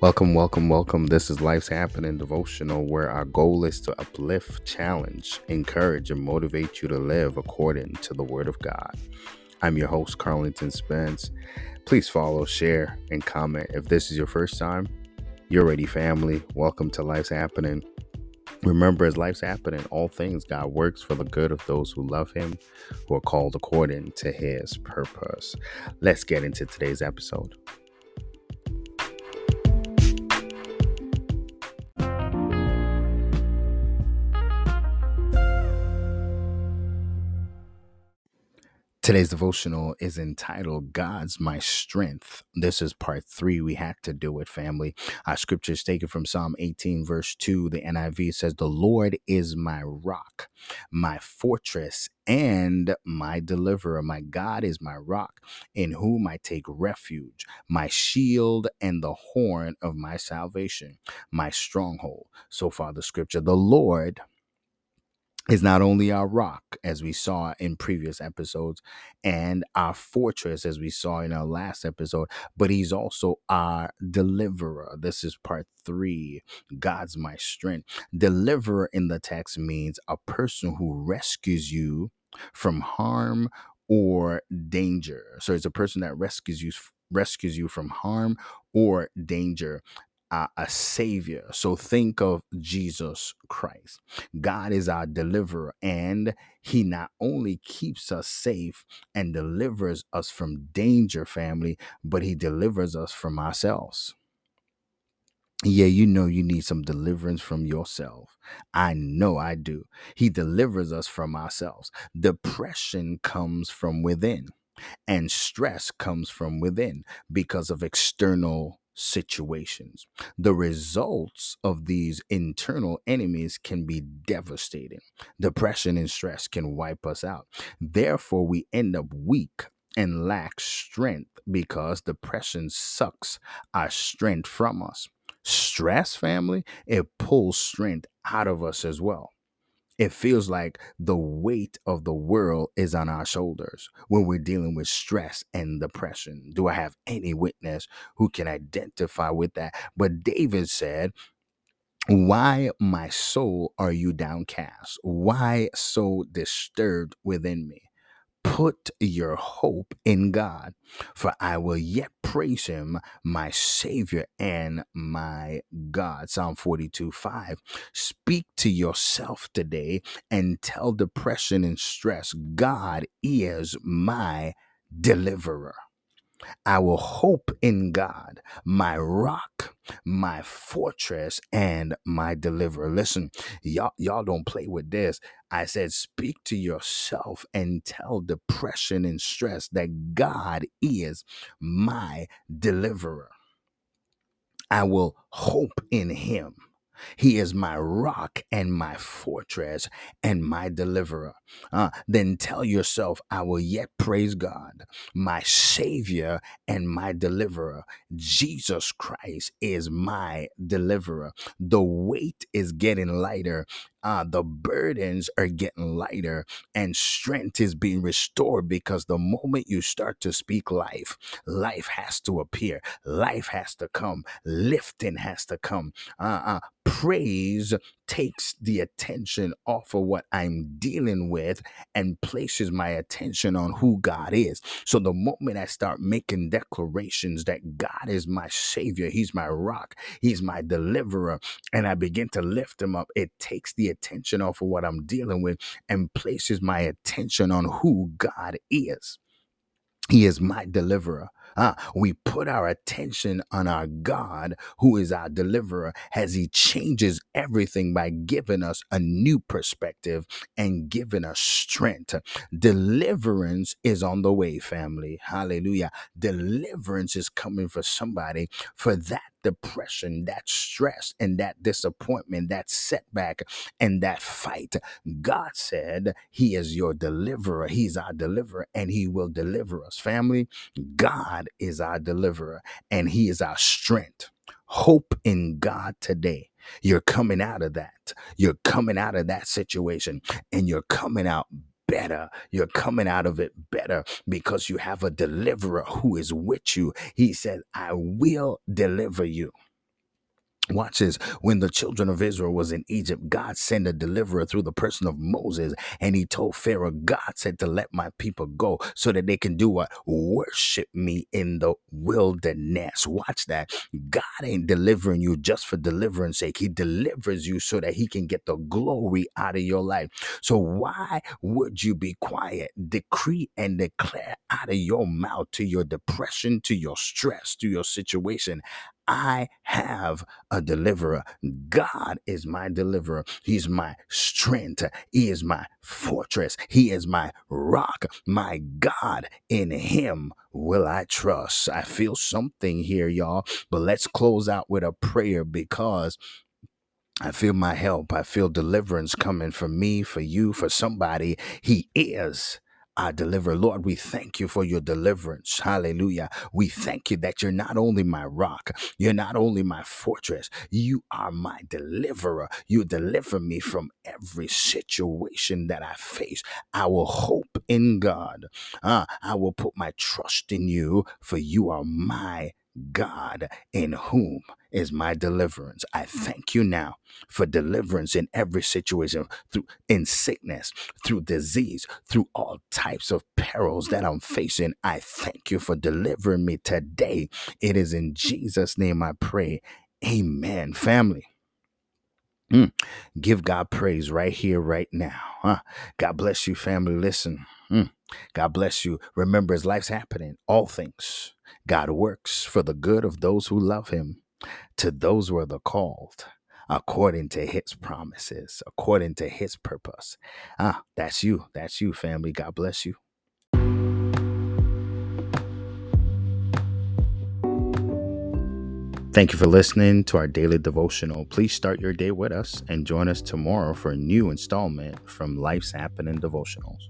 Welcome, welcome, welcome. This is Life's Happening Devotional, where our goal is to uplift, challenge, encourage, and motivate you to live according to the Word of God. I'm your host, Carlington Spence. Please follow, share, and comment. If this is your first time, you're ready, family. Welcome to Life's Happening. Remember, as life's happening, all things God works for the good of those who love Him, who are called according to His purpose. Let's get into today's episode. Today's devotional is entitled God's My Strength. This is part three. We had to do it, family. Our scripture is taken from Psalm 18, verse 2. The NIV says, The Lord is my rock, my fortress, and my deliverer. My God is my rock, in whom I take refuge, my shield and the horn of my salvation, my stronghold. So far, the scripture, the Lord is not only our rock, as we saw in previous episodes, and our fortress, as we saw in our last episode, but he's also our deliverer. This is part three God's my strength. Deliverer in the text means a person who rescues you from harm or danger. So it's a person that rescues you rescues you from harm or danger uh, a savior. So think of Jesus Christ. God is our deliverer, and He not only keeps us safe and delivers us from danger, family, but He delivers us from ourselves. Yeah, you know you need some deliverance from yourself. I know I do. He delivers us from ourselves. Depression comes from within, and stress comes from within because of external situations. The results of these internal enemies can be devastating. Depression and stress can wipe us out. Therefore, we end up weak and lack strength because depression sucks our strength from us. Stress, family, it pulls strength out of us as well it feels like the weight of the world is on our shoulders when we're dealing with stress and depression. Do I have any witness who can identify with that? But David said, why, my soul, are you downcast? Why so disturbed within me? Put your hope in God, for I will yet praise him, my Savior and my God. Psalm 42 5. Speak to yourself today and tell depression and stress, God is my deliverer. I will hope in God, my rock, my fortress, and my deliverer. Listen, y'all, y'all don't play with this. I said, speak to yourself and tell depression and stress that God is my deliverer. I will hope in him. He is my rock and my fortress and my deliverer. Uh, then tell yourself, I will yet praise God, my Savior and my deliverer. Jesus Christ is my deliverer. The weight is getting lighter uh, the burdens are getting lighter and strength is being restored because the moment you start to speak life, life has to appear, life has to come, lifting has to come. Uh, uh, praise takes the attention off of what I'm dealing with and places my attention on who God is. So the moment I start making declarations that God is my Savior, He's my rock, He's my deliverer, and I begin to lift Him up, it takes the attention off of what I'm dealing with and places my attention on who God is. He is my deliverer. Uh, we put our attention on our God, who is our deliverer, as He changes everything by giving us a new perspective and giving us strength. Deliverance is on the way, family. Hallelujah. Deliverance is coming for somebody for that depression, that stress, and that disappointment, that setback, and that fight. God said He is your deliverer. He's our deliverer, and He will deliver us. Family, God is our deliverer, and He is our strength. Hope in God today. You're coming out of that. You're coming out of that situation, and you're coming out better. You're coming out of it better because you have a deliverer who is with you. He said, I will deliver you. Watch this. When the children of Israel was in Egypt, God sent a deliverer through the person of Moses, and he told Pharaoh, God said to let my people go so that they can do what? Worship me in the wilderness. Watch that. God ain't delivering you just for deliverance sake. He delivers you so that he can get the glory out of your life. So why would you be quiet? Decree and declare out of your mouth to your depression, to your stress, to your situation. I have a deliverer. God is my deliverer. He's my strength. He is my fortress. He is my rock. My God, in Him will I trust. I feel something here, y'all. But let's close out with a prayer because I feel my help. I feel deliverance coming for me, for you, for somebody. He is our deliverer. Lord, we thank you for your deliverance. Hallelujah. We thank you that you're not only my rock, you're not only my fortress, you are my deliverer. You deliver me from every situation that I face. I will hope in God. Uh, I will put my trust in you, for you are my God in whom is my deliverance. I thank you now for deliverance in every situation, through in sickness, through disease, through all types of perils that I'm facing. I thank you for delivering me today. It is in Jesus' name I pray. Amen. Family. Mm. Give God praise right here, right now. Huh? God bless you, family. Listen. Mm. God bless you. Remember, as life's happening, all things, God works for the good of those who love Him, to those who are the called, according to His promises, according to His purpose. Ah, that's you. That's you, family. God bless you. Thank you for listening to our daily devotional. Please start your day with us and join us tomorrow for a new installment from Life's Happening Devotionals.